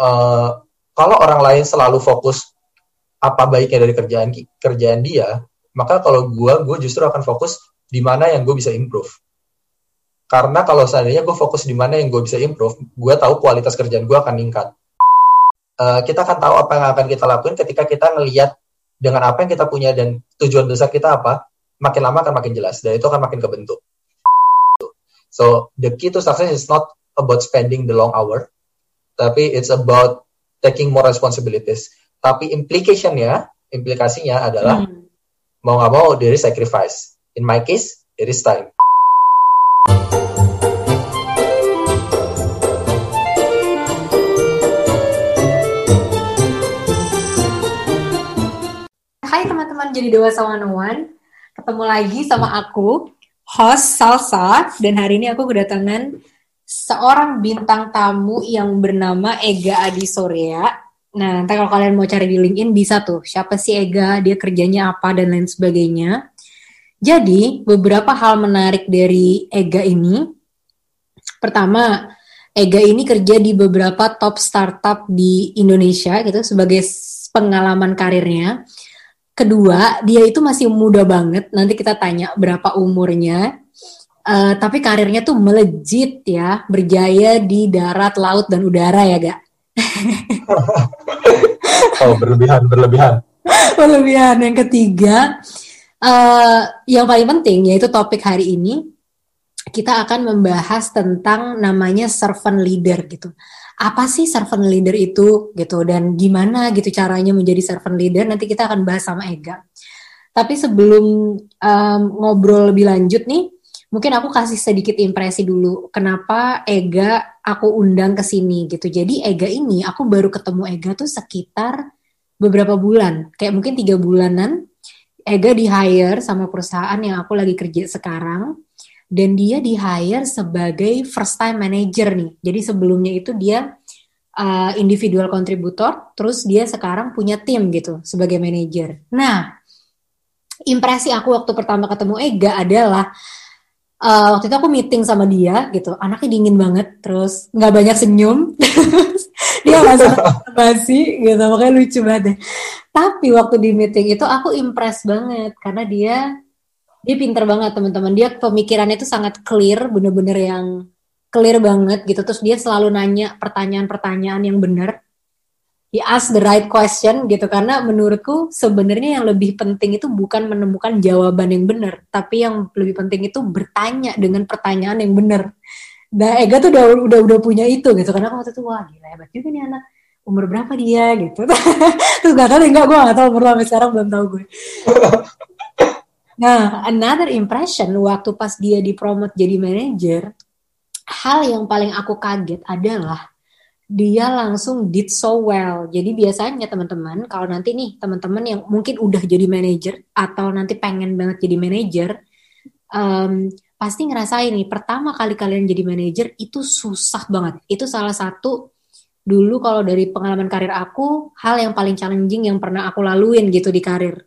uh, kalau orang lain selalu fokus apa baiknya dari kerjaan kerjaan dia, maka kalau gue gue justru akan fokus di mana yang gue bisa improve. Karena kalau seandainya gue fokus di mana yang gue bisa improve, gue tahu kualitas kerjaan gue akan meningkat. Uh, kita akan tahu apa yang akan kita lakukan ketika kita ngelihat dengan apa yang kita punya dan tujuan besar kita apa, makin lama akan makin jelas dan itu akan makin kebentuk. So the key to success is not about spending the long hour, tapi it's about taking more responsibilities. Tapi implicationnya, implikasinya adalah hmm. mau nggak mau there is sacrifice. In my case, it is time. Hai teman-teman jadi dewasa one ketemu lagi sama aku host Salsa dan hari ini aku kedatangan seorang bintang tamu yang bernama Ega Adi Surya. Nah, nanti kalau kalian mau cari di LinkedIn bisa tuh. Siapa sih Ega, dia kerjanya apa dan lain sebagainya. Jadi, beberapa hal menarik dari Ega ini. Pertama, Ega ini kerja di beberapa top startup di Indonesia gitu sebagai pengalaman karirnya. Kedua, dia itu masih muda banget. Nanti kita tanya berapa umurnya. Uh, tapi karirnya tuh melejit ya, berjaya di darat, laut, dan udara ya, Gak? oh, berlebihan, berlebihan. berlebihan. Yang ketiga, uh, yang paling penting yaitu topik hari ini, kita akan membahas tentang namanya servant leader gitu apa sih servant leader itu gitu dan gimana gitu caranya menjadi servant leader nanti kita akan bahas sama Ega. Tapi sebelum um, ngobrol lebih lanjut nih, mungkin aku kasih sedikit impresi dulu kenapa Ega aku undang ke sini gitu. Jadi Ega ini aku baru ketemu Ega tuh sekitar beberapa bulan, kayak mungkin tiga bulanan. Ega di hire sama perusahaan yang aku lagi kerja sekarang dan dia di hire sebagai first time manager nih. Jadi sebelumnya itu dia uh, individual contributor, terus dia sekarang punya tim gitu sebagai manager. Nah, impresi aku waktu pertama ketemu Ega adalah uh, waktu itu aku meeting sama dia gitu, anaknya dingin banget, terus nggak banyak senyum, dia langsung basi gitu, makanya lucu banget. Tapi waktu di meeting itu aku impress banget karena dia dia pinter banget teman-teman. Dia pemikirannya itu sangat clear bener-bener yang clear banget gitu. Terus dia selalu nanya pertanyaan-pertanyaan yang benar he ask the right question gitu karena menurutku sebenarnya yang lebih penting itu bukan menemukan jawaban yang benar tapi yang lebih penting itu bertanya dengan pertanyaan yang benar. Nah Ega tuh udah udah udah punya itu gitu karena aku waktu itu wah gila hebat juga nih anak. Umur berapa dia? gitu. Terus gak tahu enggak gue gak tahu umur sampai sekarang belum tahu gue. Nah, another impression waktu pas dia dipromot jadi manager, hal yang paling aku kaget adalah dia langsung did so well. Jadi biasanya teman-teman, kalau nanti nih teman-teman yang mungkin udah jadi manager atau nanti pengen banget jadi manager, um, pasti ngerasain nih pertama kali kalian jadi manager itu susah banget. Itu salah satu dulu kalau dari pengalaman karir aku, hal yang paling challenging yang pernah aku laluin gitu di karir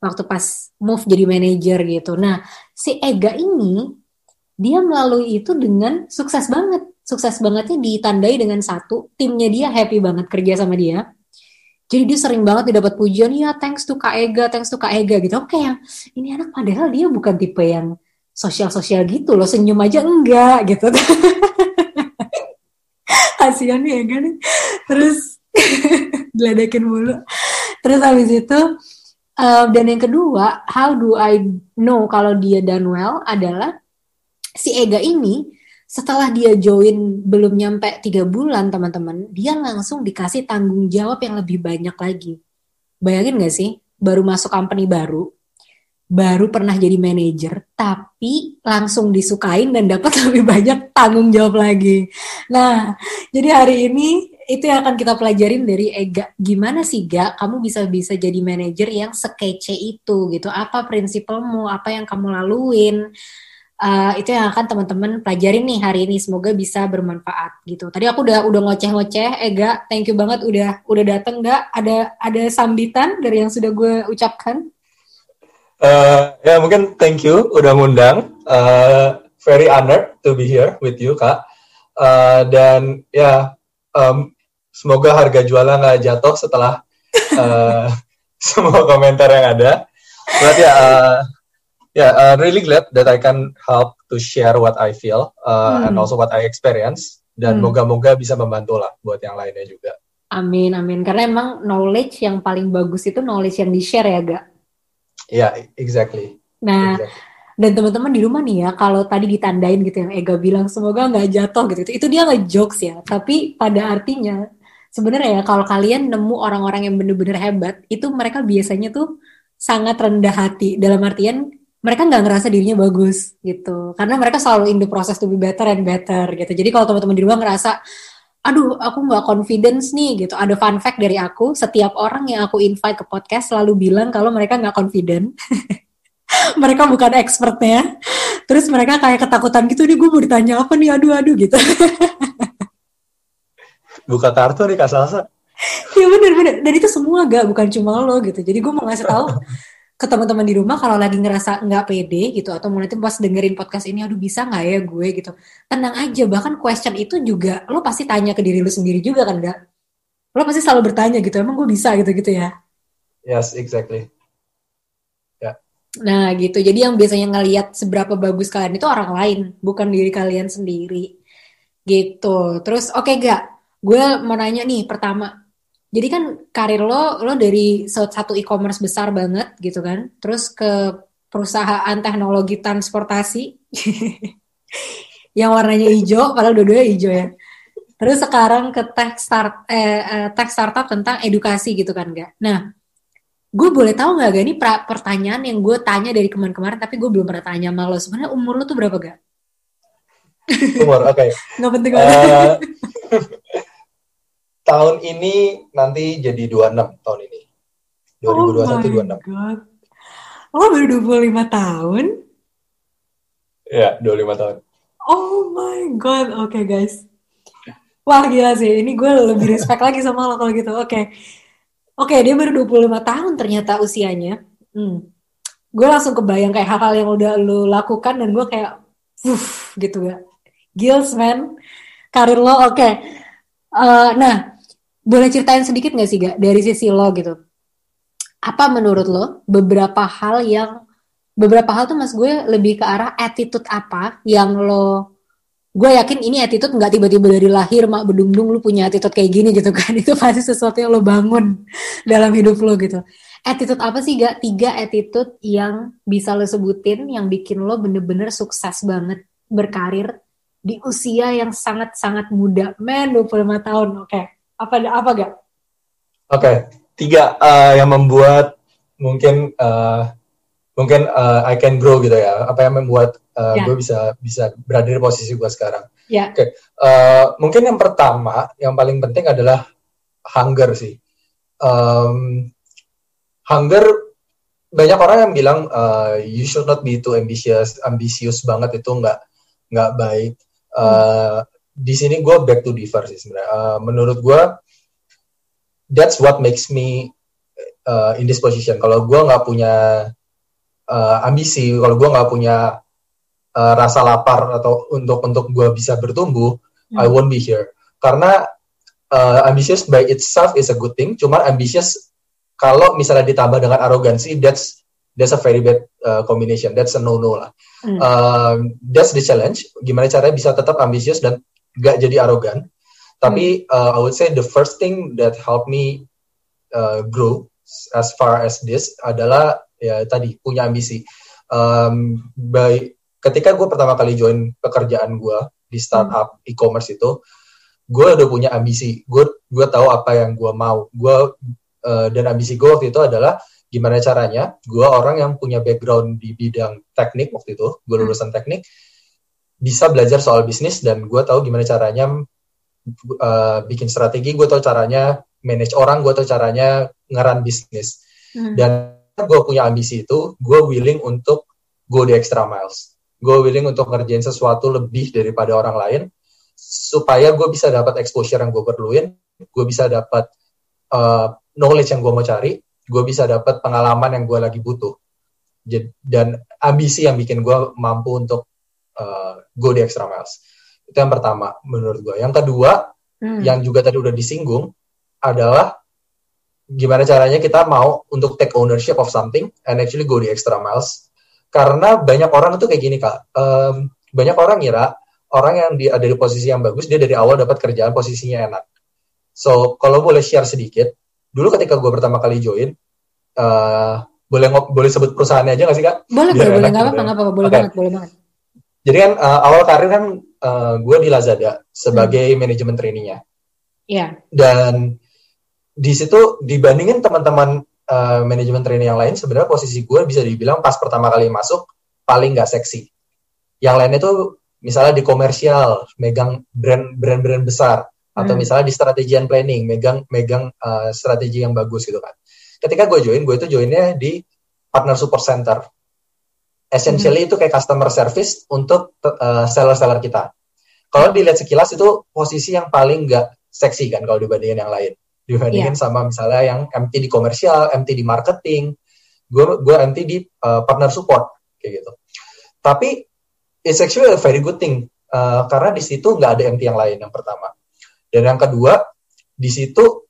waktu pas move jadi manajer gitu. Nah, si Ega ini dia melalui itu dengan sukses banget. Sukses bangetnya ditandai dengan satu, timnya dia happy banget kerja sama dia. Jadi dia sering banget didapat pujian, ya thanks to Kak Ega, thanks to Kak Ega gitu. Oke yang ini anak padahal dia bukan tipe yang sosial-sosial gitu loh, senyum aja enggak gitu. Kasian nih Ega nih. Terus diledekin mulu. Terus habis itu Uh, dan yang kedua, how do I know kalau dia done well adalah si Ega ini setelah dia join belum nyampe tiga bulan teman-teman, dia langsung dikasih tanggung jawab yang lebih banyak lagi. Bayangin gak sih, baru masuk company baru, baru pernah jadi manajer, tapi langsung disukain dan dapat lebih banyak tanggung jawab lagi. Nah, jadi hari ini itu yang akan kita pelajarin dari Ega. Gimana sih Ga, kamu bisa bisa jadi manajer yang sekece itu gitu? Apa prinsipmu? Apa yang kamu laluin? Uh, itu yang akan teman-teman pelajarin nih hari ini. Semoga bisa bermanfaat gitu. Tadi aku udah udah ngoceh-ngoceh, Ega. Thank you banget udah udah dateng nggak? Ada ada sambitan dari yang sudah gue ucapkan? Uh, ya mungkin thank you udah ngundang. Uh, very honored to be here with you kak. Uh, dan ya um, semoga harga jualnya nggak jatuh setelah uh, semua komentar yang ada. But ya, uh, yeah, uh, really glad that I can help to share what I feel uh, hmm. and also what I experience. Dan hmm. moga-moga bisa membantu lah buat yang lainnya juga. Amin, amin. Karena emang knowledge yang paling bagus itu knowledge yang di-share ya, Gak? Iya, yeah, exactly. Nah, exactly. dan teman-teman di rumah nih ya, kalau tadi ditandain gitu yang Ega bilang semoga nggak jatuh gitu, itu, itu dia nggak jokes ya. Tapi pada artinya sebenarnya ya kalau kalian nemu orang-orang yang bener-bener hebat, itu mereka biasanya tuh sangat rendah hati. Dalam artian mereka nggak ngerasa dirinya bagus gitu, karena mereka selalu in the process to be better and better gitu. Jadi kalau teman-teman di rumah ngerasa aduh aku nggak confidence nih gitu. Ada fun fact dari aku, setiap orang yang aku invite ke podcast selalu bilang kalau mereka nggak confident. mereka bukan expertnya. Terus mereka kayak ketakutan gitu, nih gue mau ditanya apa nih, aduh-aduh gitu. buka kartu nih Kak Salsa. ya bener-bener. Dan itu semua gak, bukan cuma lo gitu. Jadi gue mau ngasih tahu ke teman-teman di rumah kalau lagi ngerasa nggak pede gitu atau mulai pas dengerin podcast ini aduh bisa nggak ya gue? gitu. Tenang aja bahkan question itu juga lo pasti tanya ke diri lo sendiri juga kan gak lo pasti selalu bertanya gitu emang gue bisa? gitu gitu ya. Yes exactly. Ya. Yeah. nah gitu. Jadi yang biasanya ngelihat seberapa bagus kalian itu orang lain bukan diri kalian sendiri. Gitu. Terus oke okay, gak gue mau nanya nih pertama jadi kan karir lo lo dari satu e-commerce besar banget gitu kan terus ke perusahaan teknologi transportasi yang warnanya hijau padahal dua-duanya hijau ya. Terus sekarang ke tech start eh, eh tech startup tentang edukasi gitu kan gak nah gue boleh tahu nggak gak ini pertanyaan yang gue tanya dari kemarin-kemarin tapi gue belum pernah tanya sama lo. Sebenarnya umur lo tuh berapa gak umur oke. Okay. nggak penting banget. Uh, tahun ini nanti jadi 26 tahun ini. 2021 oh 26. God. Oh baru 25 tahun? Ya, 25 tahun. Oh my god, oke okay, guys. Wah gila sih, ini gue lebih respect lagi sama lo kalau gitu. Oke, okay. oke okay, dia baru 25 tahun ternyata usianya. Hmm. Gue langsung kebayang kayak hal-hal yang udah lo lakukan dan gue kayak, uff gitu gak. Gils man, karir lo oke. Okay. Uh, nah, boleh ceritain sedikit gak sih gak dari sisi lo gitu? Apa menurut lo beberapa hal yang beberapa hal tuh mas gue lebih ke arah attitude apa yang lo gue yakin ini attitude nggak tiba-tiba dari lahir mak bedung-dung lu punya attitude kayak gini gitu kan. Itu pasti sesuatu yang lo bangun dalam hidup lo gitu. Attitude apa sih gak tiga attitude yang bisa lo sebutin yang bikin lo bener-bener sukses banget berkarir di usia yang sangat-sangat muda. Men 25 tahun oke. okay. Apa apa gak? Oke, okay. tiga uh, yang membuat mungkin uh, mungkin uh, I can grow gitu ya. Apa yang membuat uh, yeah. gue bisa bisa berada di posisi gue sekarang? Yeah. Oke, okay. uh, mungkin yang pertama, yang paling penting adalah hunger sih. Um, hunger banyak orang yang bilang uh, you should not be too ambitious, ambisius banget itu nggak nggak baik. Uh, hmm di sini gue back to differ sih sebenarnya. Uh, menurut gue that's what makes me uh, in this position. Kalau gue nggak punya uh, ambisi, kalau gue nggak punya uh, rasa lapar atau untuk untuk gue bisa bertumbuh, hmm. I won't be here. Karena uh, ambitious by itself is a good thing. Cuma ambitious kalau misalnya ditambah dengan arogansi, that's that's a very bad uh, combination. That's a no-no lah. Hmm. Uh, that's the challenge. Gimana caranya bisa tetap ambisius dan gak jadi arogan. Tapi hmm. uh, I would say the first thing that helped me uh, grow as far as this adalah ya tadi punya ambisi. Um, by, ketika gue pertama kali join pekerjaan gue di startup hmm. e-commerce itu, gue udah punya ambisi. Gue gue tahu apa yang gue mau. Gue uh, dan ambisi gue waktu itu adalah gimana caranya gue orang yang punya background di bidang teknik waktu itu gue lulusan teknik bisa belajar soal bisnis dan gue tahu gimana caranya uh, bikin strategi, gue tahu caranya manage orang, gue tahu caranya ngeran bisnis. Hmm. Dan gue punya ambisi itu, gue willing untuk go the extra miles. Gue willing untuk ngerjain sesuatu lebih daripada orang lain, supaya gue bisa dapat exposure yang gue perluin, gue bisa dapat uh, knowledge yang gue mau cari, gue bisa dapat pengalaman yang gue lagi butuh. Dan ambisi yang bikin gue mampu untuk uh, go the extra miles. Itu yang pertama menurut gue. Yang kedua, hmm. yang juga tadi udah disinggung adalah gimana caranya kita mau untuk take ownership of something and actually go the extra miles karena banyak orang itu kayak gini kak um, banyak orang ngira orang yang di, ada di posisi yang bagus dia dari awal dapat kerjaan posisinya enak so kalau boleh share sedikit dulu ketika gue pertama kali join uh, boleh boleh sebut perusahaannya aja gak sih kak? Boleh, Biar boleh, boleh, nggak apa-apa, apa, boleh okay. banget, boleh banget. Jadi kan uh, awal karir kan uh, eh, gue di Lazada sebagai hmm. manajemen trainingnya. Iya. Yeah. Dan di situ dibandingin teman-teman uh, manajemen training yang lain, sebenarnya posisi gue bisa dibilang pas pertama kali masuk paling nggak seksi. Yang lainnya tuh misalnya di komersial, megang brand-brand besar, atau hmm. misalnya di strategi and planning, megang megang uh, strategi yang bagus gitu kan ketika gue join gue itu joinnya di partner support center essentially hmm. itu kayak customer service untuk uh, seller-seller kita kalau dilihat sekilas itu posisi yang paling nggak seksi kan kalau dibandingin yang lain dibandingin yeah. sama misalnya yang MT di komersial, MT di marketing, gue gue MT di uh, partner support kayak gitu. Tapi it's actually a very good thing uh, karena di situ nggak ada MT yang lain yang pertama. Dan yang kedua di situ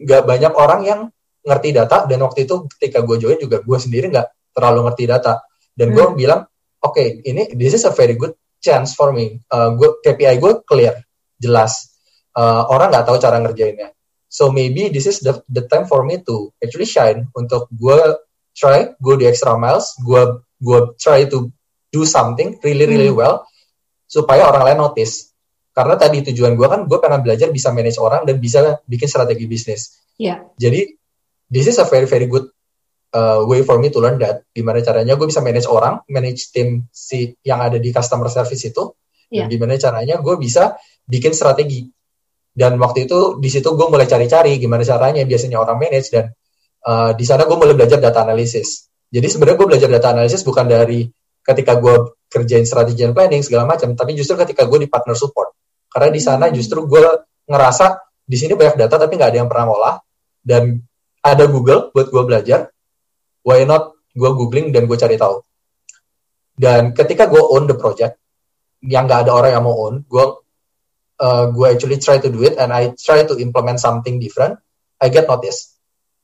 nggak banyak orang yang ngerti data dan waktu itu ketika gue join juga gue sendiri nggak terlalu ngerti data dan gue hmm. bilang oke okay, ini this is a very good chance for me uh, gue KPI gue clear jelas uh, orang nggak tahu cara ngerjainnya so maybe this is the the time for me to actually shine untuk gue try go the extra miles gue gue try to do something really really hmm. well supaya orang lain notice karena tadi tujuan gue kan gue pengen belajar bisa manage orang dan bisa bikin strategi bisnis. Yeah. Jadi this is a very very good uh, way for me to learn that gimana caranya gue bisa manage orang, manage tim si yang ada di customer service itu, yeah. dan gimana caranya gue bisa bikin strategi. Dan waktu itu di situ gue mulai cari-cari gimana caranya biasanya orang manage dan uh, di sana gue mulai belajar data analysis. Jadi sebenarnya gue belajar data analysis bukan dari ketika gue kerjain strategi dan planning segala macam, tapi justru ketika gue di partner support. Karena di sana hmm. justru gue ngerasa di sini banyak data tapi nggak ada yang pernah ngolah dan ada Google buat gue belajar, why not gue googling dan gue cari tahu. Dan ketika gue own the project, yang gak ada orang yang mau own, gue uh, gue actually try to do it and I try to implement something different, I get noticed.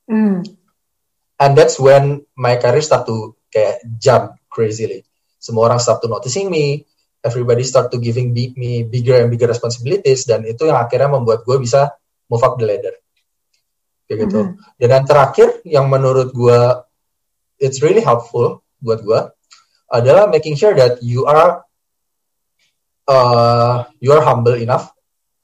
Mm. And that's when my career start to kayak jump crazily. Semua orang start to noticing me, everybody start to giving me bigger and bigger responsibilities, dan itu yang akhirnya membuat gue bisa move up the ladder kayak gitu. Mm -hmm. Dan yang terakhir yang menurut gue it's really helpful buat gue adalah making sure that you are uh, you are humble enough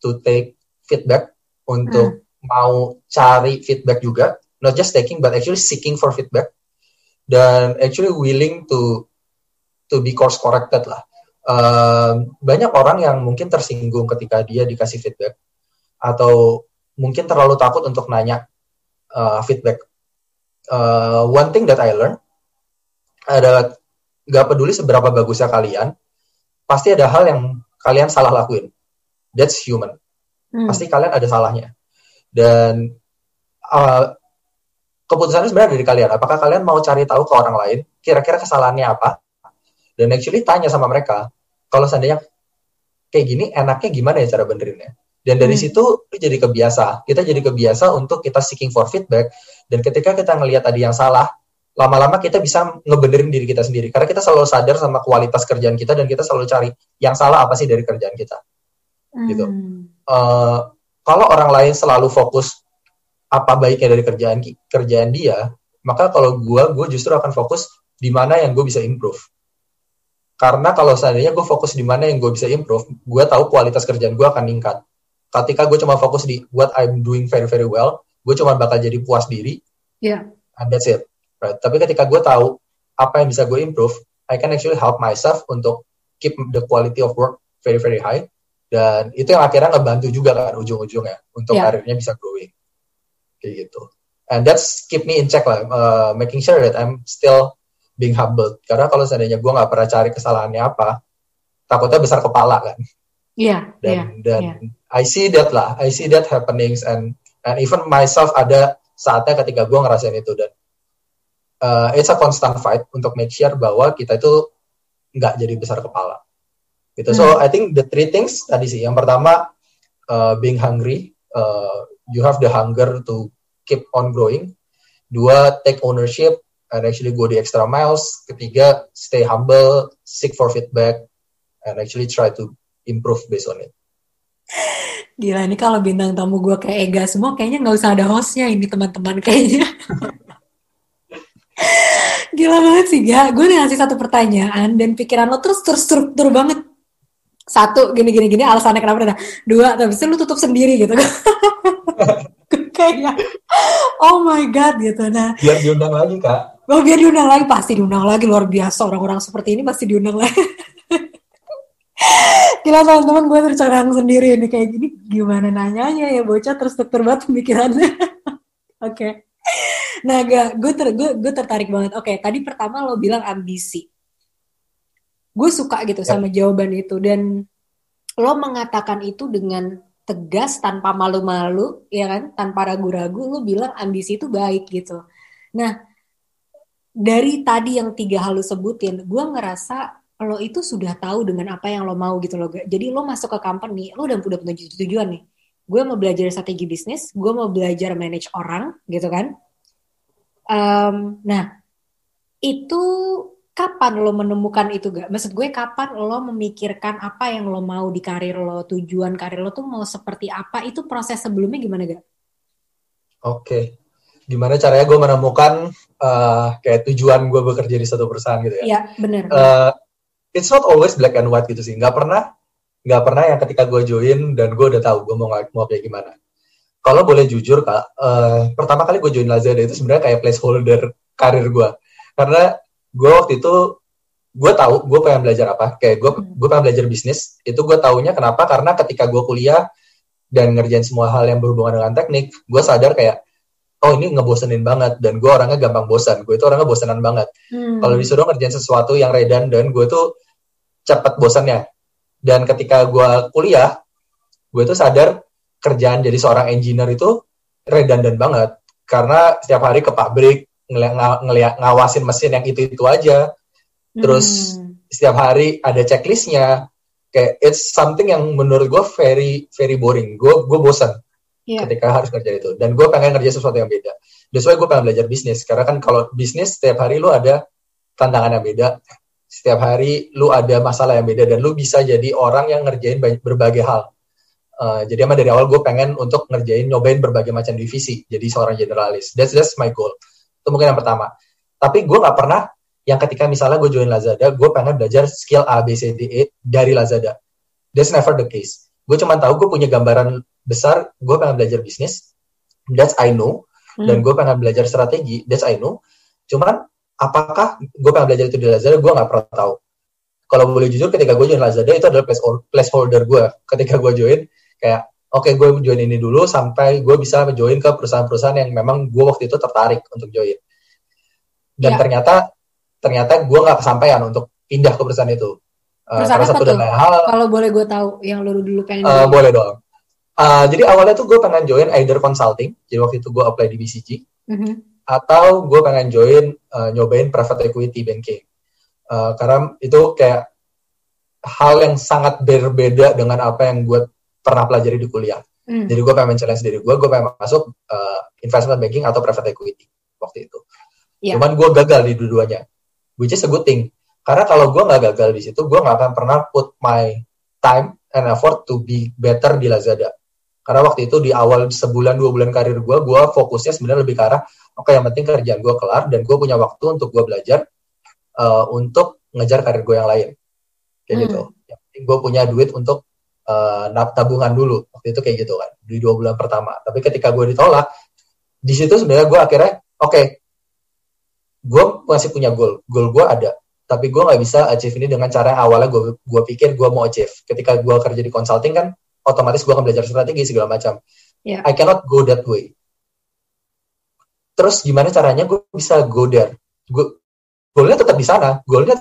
to take feedback untuk mm. mau cari feedback juga, not just taking but actually seeking for feedback dan actually willing to to be course corrected lah. Uh, banyak orang yang mungkin tersinggung ketika dia dikasih feedback atau mungkin terlalu takut untuk nanya uh, feedback. Uh, one thing that I learn adalah gak peduli seberapa bagusnya kalian, pasti ada hal yang kalian salah lakuin. That's human. Hmm. Pasti kalian ada salahnya. Dan uh, keputusannya sebenarnya dari kalian. Apakah kalian mau cari tahu ke orang lain, kira-kira kesalahannya apa? Dan actually tanya sama mereka, kalau seandainya kayak gini, enaknya gimana ya cara benerinnya? Dan dari hmm. situ itu jadi kebiasa. Kita jadi kebiasa untuk kita seeking for feedback. Dan ketika kita ngelihat tadi yang salah, lama-lama kita bisa ngebenerin diri kita sendiri. Karena kita selalu sadar sama kualitas kerjaan kita dan kita selalu cari yang salah apa sih dari kerjaan kita. Hmm. Gitu. Uh, kalau orang lain selalu fokus apa baiknya dari kerjaan kerjaan dia, maka kalau gue, gue justru akan fokus di mana yang gue bisa improve. Karena kalau seandainya gue fokus di mana yang gue bisa improve, gue tahu kualitas kerjaan gue akan meningkat ketika gue cuma fokus di what I'm doing very very well, gue cuma bakal jadi puas diri. Yeah. And that's it. Right. Tapi ketika gue tahu apa yang bisa gue improve, I can actually help myself untuk keep the quality of work very very high. Dan itu yang akhirnya ngebantu juga kan ujung-ujungnya untuk yeah. karirnya bisa growing. Kayak gitu. And that's keep me in check lah, uh, making sure that I'm still being humble. Karena kalau seandainya gue nggak pernah cari kesalahannya apa, takutnya besar kepala kan. Iya. Dan yeah, dan yeah. I see that lah, I see that happenings and and even myself ada saatnya ketika gue ngerasain itu dan uh, it's a constant fight untuk make sure bahwa kita itu nggak jadi besar kepala. Gitu. Hmm. So I think the three things tadi sih. Yang pertama uh, being hungry, uh, you have the hunger to keep on growing. Dua, take ownership and actually go the extra miles. Ketiga, stay humble, seek for feedback, and actually try to improve based on it. Gila ini kalau bintang tamu gue kayak Ega semua kayaknya nggak usah ada hostnya ini teman-teman kayaknya. Gila banget sih gak. Gue ngasih satu pertanyaan dan pikiran lo terus terstruktur banget. Satu gini gini gini alasannya kenapa dah. Dua tapi lu tutup sendiri gitu. Kayaknya oh my god gitu nah. Biar diundang lagi kak. Oh biar diundang lagi pasti diundang lagi luar biasa orang-orang seperti ini pasti diundang lagi. Gila teman-teman gue tercengang sendiri ini kayak gini gimana nanyanya ya bocah terus banget pemikirannya. Oke. okay. Nah, gak, gue ter, gue, gue tertarik banget. Oke, okay, tadi pertama lo bilang ambisi. Gue suka gitu ya. sama jawaban itu dan lo mengatakan itu dengan tegas tanpa malu-malu, ya kan? Tanpa ragu-ragu, lo bilang ambisi itu baik gitu. Nah, dari tadi yang tiga hal lo sebutin, gue ngerasa lo itu sudah tahu dengan apa yang lo mau gitu loh. Jadi lo masuk ke company, lo udah udah punya tujuan nih. Gue mau belajar strategi bisnis, gue mau belajar manage orang gitu kan. Um, nah, itu kapan lo menemukan itu gak? Maksud gue kapan lo memikirkan apa yang lo mau di karir lo, tujuan karir lo tuh mau seperti apa? Itu proses sebelumnya gimana gak? Oke, okay. gimana caranya gue menemukan uh, kayak tujuan gue bekerja di satu perusahaan gitu ya? Iya, benar. Uh, it's not always black and white gitu sih. Gak pernah nggak pernah yang ketika gue join dan gue udah tahu gue mau mau kayak gimana. Kalau boleh jujur kak, uh, pertama kali gue join Lazada itu sebenarnya kayak placeholder karir gue, karena gue waktu itu gue tahu gue pengen belajar apa, kayak gue gue pengen belajar bisnis. Itu gue taunya kenapa? Karena ketika gue kuliah dan ngerjain semua hal yang berhubungan dengan teknik, gue sadar kayak oh ini ngebosenin banget dan gue orangnya gampang bosan gue itu orangnya bosanan banget hmm. kalau disuruh ngerjain sesuatu yang redan dan gue tuh cepet bosannya. Dan ketika gue kuliah gue tuh sadar kerjaan jadi seorang engineer itu redundant banget. Karena setiap hari ke pabrik ngeliat, ngeliat ngawasin mesin yang itu itu aja. Terus hmm. setiap hari ada checklistnya. Kayak it's something yang menurut gue very very boring. Gue gue bosan yeah. ketika harus kerja itu. Dan gue pengen kerja sesuatu yang beda. That's why gue pengen belajar bisnis. Karena kan kalau bisnis setiap hari lu ada tantangan yang beda setiap hari lu ada masalah yang beda dan lu bisa jadi orang yang ngerjain berbagai hal. Uh, jadi emang dari awal gue pengen untuk ngerjain nyobain berbagai macam divisi jadi seorang generalis. That's that's my goal. Itu mungkin yang pertama. Tapi gue nggak pernah yang ketika misalnya gue join Lazada, gue pengen belajar skill A, B, C, D, E dari Lazada. That's never the case. Gue cuma tahu gue punya gambaran besar, gue pengen belajar bisnis. That's I know. Hmm. Dan gue pengen belajar strategi. That's I know. Cuman apakah gue pengen belajar itu di Lazada? Gue nggak pernah tahu. Kalau boleh jujur ketika gue join Lazada itu adalah place placeholder gue ketika gue join kayak oke okay, gue join ini dulu sampai gue bisa join ke perusahaan-perusahaan yang memang gue waktu itu tertarik untuk join. Dan ya. ternyata ternyata gue nggak kesampaian untuk pindah ke perusahaan itu. Uh, perusahaan satu dan lain hal kalau boleh gue tahu yang lu dulu pengen uh, boleh dong. Uh, jadi awalnya tuh gue pengen join either consulting jadi waktu itu gue apply di BCG mm -hmm atau gue pengen join uh, nyobain private equity banking uh, karena itu kayak hal yang sangat berbeda dengan apa yang gue pernah pelajari di kuliah. Hmm. Jadi gue pengen challenge diri gue, gue pengen masuk uh, investment banking atau private equity waktu itu. Yeah. Cuman gue gagal di dua-duanya, which is a good thing. Karena kalau gue nggak gagal di situ, gue nggak akan pernah put my time and effort to be better di Lazada. Karena waktu itu di awal sebulan dua bulan karir gue, gue fokusnya sebenarnya lebih ke arah oke okay, yang penting kerjaan gue kelar dan gue punya waktu untuk gue belajar uh, untuk ngejar karir gue yang lain. Kayak hmm. gitu. Yang penting gue punya duit untuk uh, tabungan dulu. Waktu itu kayak gitu kan di dua bulan pertama. Tapi ketika gue ditolak di situ sebenarnya gue akhirnya oke okay, gue masih punya goal. Goal gue ada. Tapi gue nggak bisa achieve ini dengan cara yang awalnya gue gue pikir gue mau achieve. Ketika gue kerja di consulting kan otomatis gue akan belajar strategi segala macam. Yeah. I cannot go that way. Terus gimana caranya gue bisa go there? Gue goalnya tetap di sana. Goalnya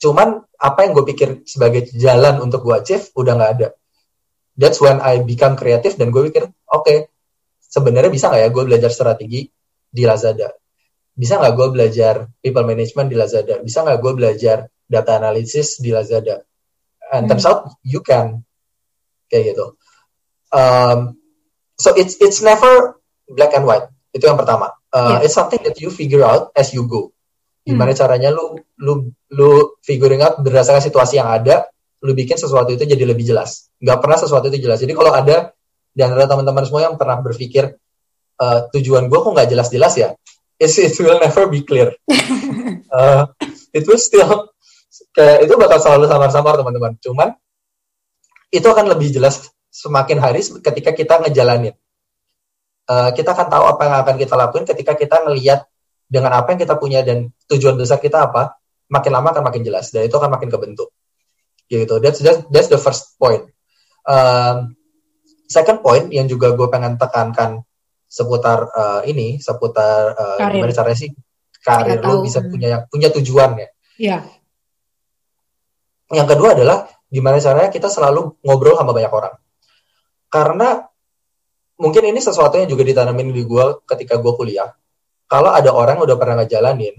cuman apa yang gue pikir sebagai jalan untuk gue achieve udah nggak ada. That's when I become kreatif dan gue pikir oke okay, sebenarnya bisa nggak ya gue belajar strategi di Lazada? Bisa nggak gue belajar people management di Lazada? Bisa nggak gue belajar data analysis di Lazada? And hmm. turns out you can kayak gitu. Um, so it's it's never black and white. Itu yang pertama. Uh, yeah. it's something that you figure out as you go. Gimana hmm. caranya lu lu lu figuring out berdasarkan situasi yang ada lu bikin sesuatu itu jadi lebih jelas. Nggak pernah sesuatu itu jelas. Jadi kalau ada di antara teman-teman semua yang pernah berpikir uh, tujuan gue kok nggak jelas-jelas ya it, it will never be clear. Uh, it will still kayak itu bakal selalu samar-samar teman-teman. Cuman itu akan lebih jelas semakin hari ketika kita ngejalanin uh, kita akan tahu apa yang akan kita lakuin ketika kita ngelihat dengan apa yang kita punya dan tujuan besar kita apa, makin lama akan makin jelas dan itu akan makin kebentuk. Gitu. That's that's, that's the first point. Um, second point yang juga gue pengen tekankan seputar uh, ini, seputar uh, gimana caranya sih karir lo bisa punya punya tujuan ya. Iya. Yang kedua adalah gimana caranya kita selalu ngobrol sama banyak orang. Karena mungkin ini sesuatu yang juga ditanamin di gue ketika gue kuliah kalau ada orang yang udah pernah ngejalanin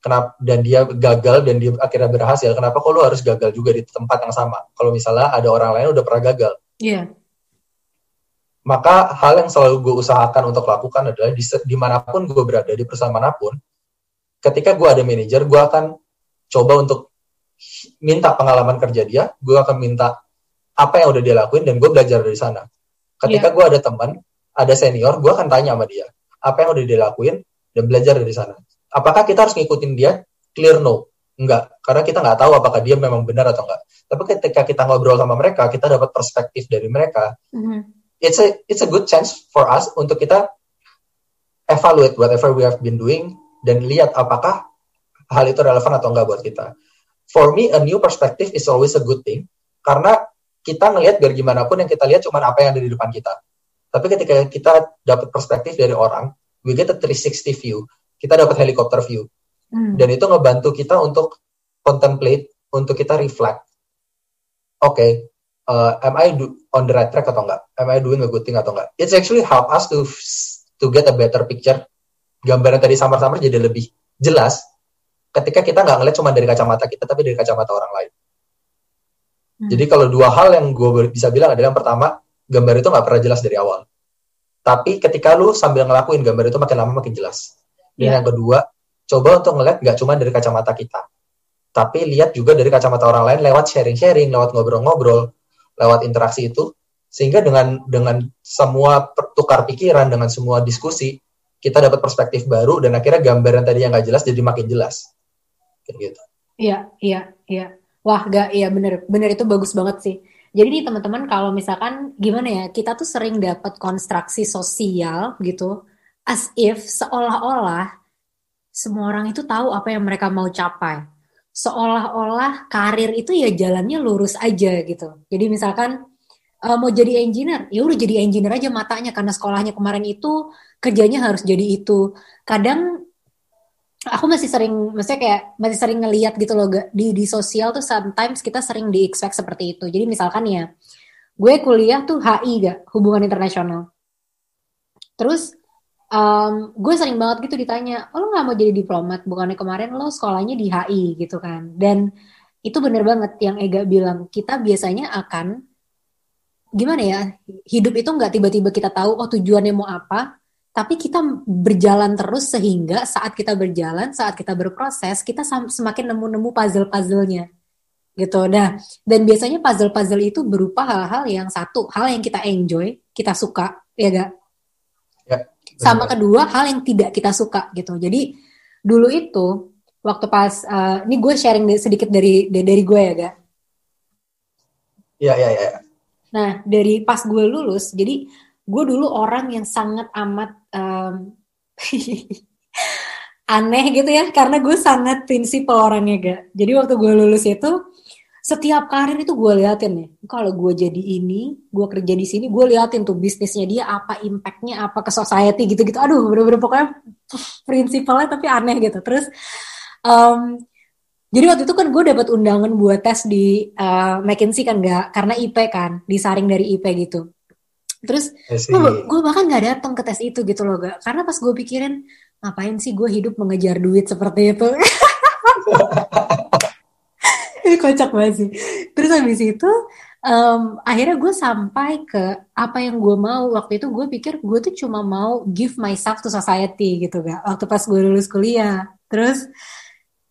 kenapa dan dia gagal dan dia akhirnya berhasil kenapa kok lu harus gagal juga di tempat yang sama kalau misalnya ada orang lain udah pernah gagal iya yeah. maka hal yang selalu gue usahakan untuk lakukan adalah di, di mana pun gue berada di perusahaan mana pun ketika gue ada manajer gue akan coba untuk minta pengalaman kerja dia gue akan minta apa yang udah dia lakuin dan gue belajar dari sana ketika yeah. gue ada teman ada senior gue akan tanya sama dia apa yang udah dia lakuin dan belajar dari sana. Apakah kita harus ngikutin dia? Clear no. Enggak, karena kita nggak tahu apakah dia memang benar atau enggak. Tapi ketika kita ngobrol sama mereka, kita dapat perspektif dari mereka. Mm-hmm. It's a it's a good chance for us untuk kita evaluate whatever we have been doing dan lihat apakah hal itu relevan atau enggak buat kita. For me, a new perspective is always a good thing karena kita ngelihat biar gimana pun yang kita lihat cuma apa yang ada di depan kita. Tapi ketika kita dapat perspektif dari orang, we get a 360 view. Kita dapat helikopter view. Hmm. Dan itu ngebantu kita untuk contemplate, untuk kita reflect. Oke, okay, uh, am I do, on the right track atau enggak? Am I doing a good thing atau enggak? It's actually help us to to get a better picture. Gambaran tadi samar-samar jadi lebih jelas ketika kita nggak ngeliat cuma dari kacamata kita, tapi dari kacamata orang lain. Hmm. Jadi kalau dua hal yang gue bisa bilang adalah yang pertama, gambar itu nggak pernah jelas dari awal. Tapi ketika lu sambil ngelakuin gambar itu makin lama makin jelas. Dan yeah. yang kedua, coba untuk ngeliat nggak cuma dari kacamata kita, tapi lihat juga dari kacamata orang lain lewat sharing-sharing, lewat ngobrol-ngobrol, lewat interaksi itu, sehingga dengan dengan semua tukar pikiran, dengan semua diskusi, kita dapat perspektif baru dan akhirnya gambaran tadi yang nggak jelas jadi makin jelas. Gitu. Iya, iya, iya. Wah, gak, iya bener, bener itu bagus banget sih. Jadi nih teman-teman kalau misalkan gimana ya, kita tuh sering dapat konstruksi sosial gitu, as if seolah-olah semua orang itu tahu apa yang mereka mau capai. Seolah-olah karir itu ya jalannya lurus aja gitu. Jadi misalkan uh, mau jadi engineer, ya udah jadi engineer aja matanya karena sekolahnya kemarin itu kerjanya harus jadi itu. Kadang aku masih sering maksudnya kayak masih sering ngeliat gitu loh di di sosial tuh sometimes kita sering di expect seperti itu. Jadi misalkan ya gue kuliah tuh HI gak hubungan internasional. Terus um, gue sering banget gitu ditanya oh, lo nggak mau jadi diplomat? Bukannya kemarin lo sekolahnya di HI gitu kan. Dan itu bener banget yang Ega bilang kita biasanya akan gimana ya hidup itu nggak tiba-tiba kita tahu oh tujuannya mau apa tapi kita berjalan terus sehingga saat kita berjalan, saat kita berproses, kita semakin nemu-nemu puzzle-puzzlenya gitu. Nah, dan biasanya puzzle-puzzle itu berupa hal-hal yang satu, hal yang kita enjoy, kita suka, ya gak? Ya, Sama kedua, hal yang tidak kita suka gitu. Jadi dulu itu waktu pas, uh, ini gue sharing sedikit dari dari gue ya gak? Iya, iya, iya. Nah, dari pas gue lulus, jadi gue dulu orang yang sangat amat um, aneh gitu ya karena gue sangat prinsipal orangnya gak jadi waktu gue lulus itu setiap karir itu gue liatin nih kalau gue jadi ini gue kerja di sini gue liatin tuh bisnisnya dia apa impactnya apa ke society gitu gitu aduh bener-bener pokoknya prinsipalnya tapi aneh gitu. Terus um, jadi waktu itu kan gue dapat undangan buat tes di uh, McKinsey kan gak karena IP kan disaring dari IP gitu Terus gue bahkan nggak datang ke tes itu gitu loh gak. Karena pas gue pikirin ngapain sih gue hidup mengejar duit seperti itu. Ini kocak banget sih. Terus habis itu um, akhirnya gue sampai ke apa yang gue mau waktu itu gue pikir gue tuh cuma mau give myself to society gitu gak waktu pas gue lulus kuliah terus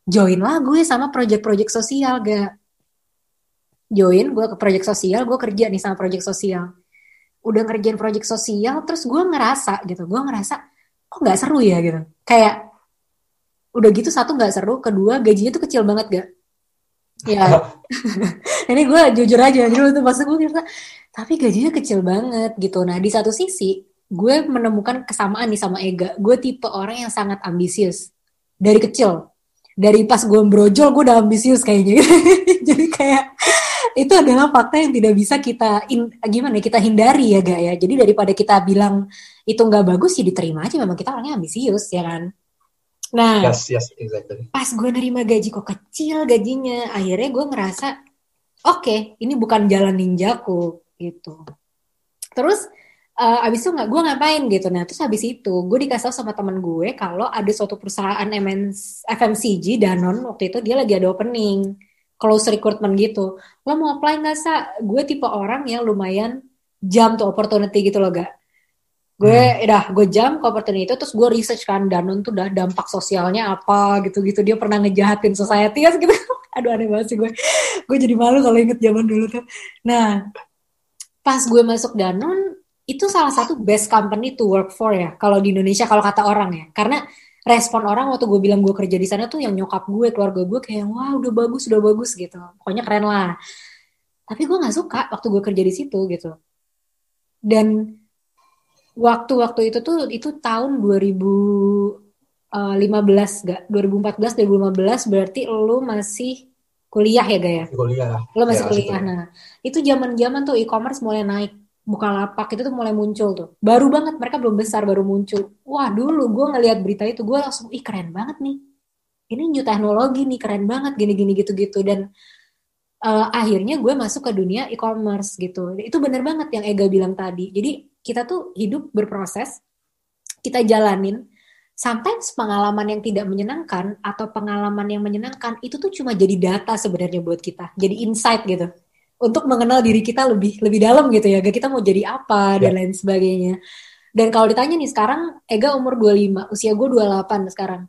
join lah gue sama project-project sosial gak join gue ke project sosial gue kerja nih sama project sosial udah ngerjain project sosial terus gue ngerasa gitu gue ngerasa kok nggak seru ya? Gitu. Kayak udah gitu satu nggak seru kedua gajinya tuh kecil banget gak ya. Ini gue jujur aja dulu tuh pas gue ngerasa tapi gajinya kecil banget gitu. Nah di satu sisi gue menemukan kesamaan nih sama Ega. Gue tipe orang yang sangat ambisius. Dari kecil. Dari pas gue brojol gue udah ambisius kayaknya. Jadi kayak itu adalah fakta yang tidak bisa kita in, gimana ya, kita hindari ya gak ya. Jadi daripada kita bilang itu nggak bagus ya diterima aja. Memang kita orangnya ambisius ya kan? Nah yes, yes, exactly. pas gue nerima gaji kok kecil gajinya akhirnya gue ngerasa oke okay, ini bukan jalan ninjaku gitu. Terus uh, abis itu nggak gue ngapain gitu. Nah terus abis itu gue dikasih sama teman gue kalau ada suatu perusahaan MNC, FMCG Danon waktu itu dia lagi ada opening close recruitment gitu. Lo mau apply nggak sa? Gue tipe orang yang lumayan jam tuh opportunity gitu loh gak. Gue hmm. dah gue jam ke opportunity itu terus gue research kan Danon tuh udah dampak sosialnya apa gitu-gitu dia pernah ngejahatin society ya gitu. Aduh aneh banget sih gue. Gue jadi malu kalau inget zaman dulu tuh. Nah pas gue masuk Danon itu salah satu best company to work for ya kalau di Indonesia kalau kata orang ya karena respon orang waktu gue bilang gue kerja di sana tuh yang nyokap gue keluarga gue kayak wah udah bagus udah bagus gitu. Pokoknya keren lah. Tapi gue nggak suka waktu gue kerja di situ gitu. Dan waktu-waktu itu tuh itu tahun 2015 eh, gak 2014 2015 berarti lo masih kuliah ya gaya kuliah. Lo masih ya, kuliah. nah itu zaman zaman tuh e-commerce mulai naik lapak itu tuh mulai muncul tuh. Baru banget mereka belum besar baru muncul. Wah dulu gue ngelihat berita itu gue langsung ih keren banget nih. Ini new teknologi nih keren banget gini-gini gitu-gitu dan uh, akhirnya gue masuk ke dunia e-commerce gitu. Itu bener banget yang Ega bilang tadi. Jadi kita tuh hidup berproses, kita jalanin sampai pengalaman yang tidak menyenangkan atau pengalaman yang menyenangkan itu tuh cuma jadi data sebenarnya buat kita, jadi insight gitu untuk mengenal diri kita lebih lebih dalam gitu ya. Kita mau jadi apa yeah. dan lain sebagainya. Dan kalau ditanya nih sekarang Ega umur 25, usia gue 28 sekarang.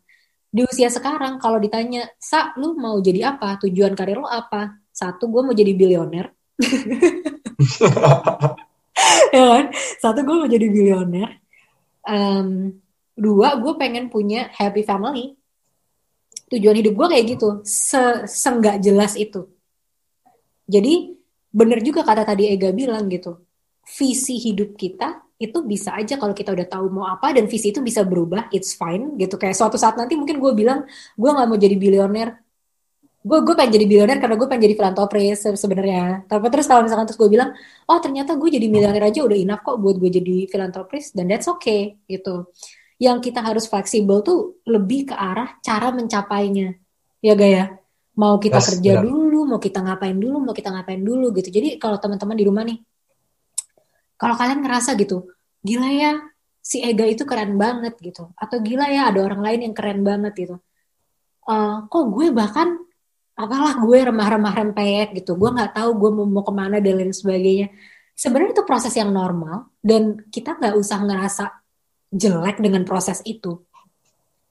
Di usia sekarang kalau ditanya, "Sa, lu mau jadi apa? Tujuan karir lu apa?" Satu, gue mau jadi bilioner. ya kan? Satu, gue mau jadi bilioner. Um, dua, gue pengen punya happy family. Tujuan hidup gue kayak gitu. Se Senggak jelas itu. Jadi bener juga kata tadi Ega bilang gitu. Visi hidup kita itu bisa aja kalau kita udah tahu mau apa dan visi itu bisa berubah it's fine gitu. Kayak suatu saat nanti mungkin gue bilang gue nggak mau jadi bilioner. Gue gue pengen jadi bilioner karena gue pengen jadi filantropis sebenarnya. Tapi terus kalau misalkan terus gue bilang oh ternyata gue jadi miliuner aja udah enough kok buat gue jadi filantropis dan that's okay gitu. Yang kita harus fleksibel tuh lebih ke arah cara mencapainya. Ya gaya mau kita yes, kerja benar. dulu mau kita ngapain dulu mau kita ngapain dulu gitu. Jadi kalau teman-teman di rumah nih kalau kalian ngerasa gitu gila ya si Ega itu keren banget gitu. Atau gila ya ada orang lain yang keren banget gitu. Uh, kok gue bahkan apalah gue remah-remah rempeyek gitu. Gue nggak tahu gue mau, mau ke mana dan lain sebagainya. Sebenarnya itu proses yang normal dan kita nggak usah ngerasa jelek dengan proses itu.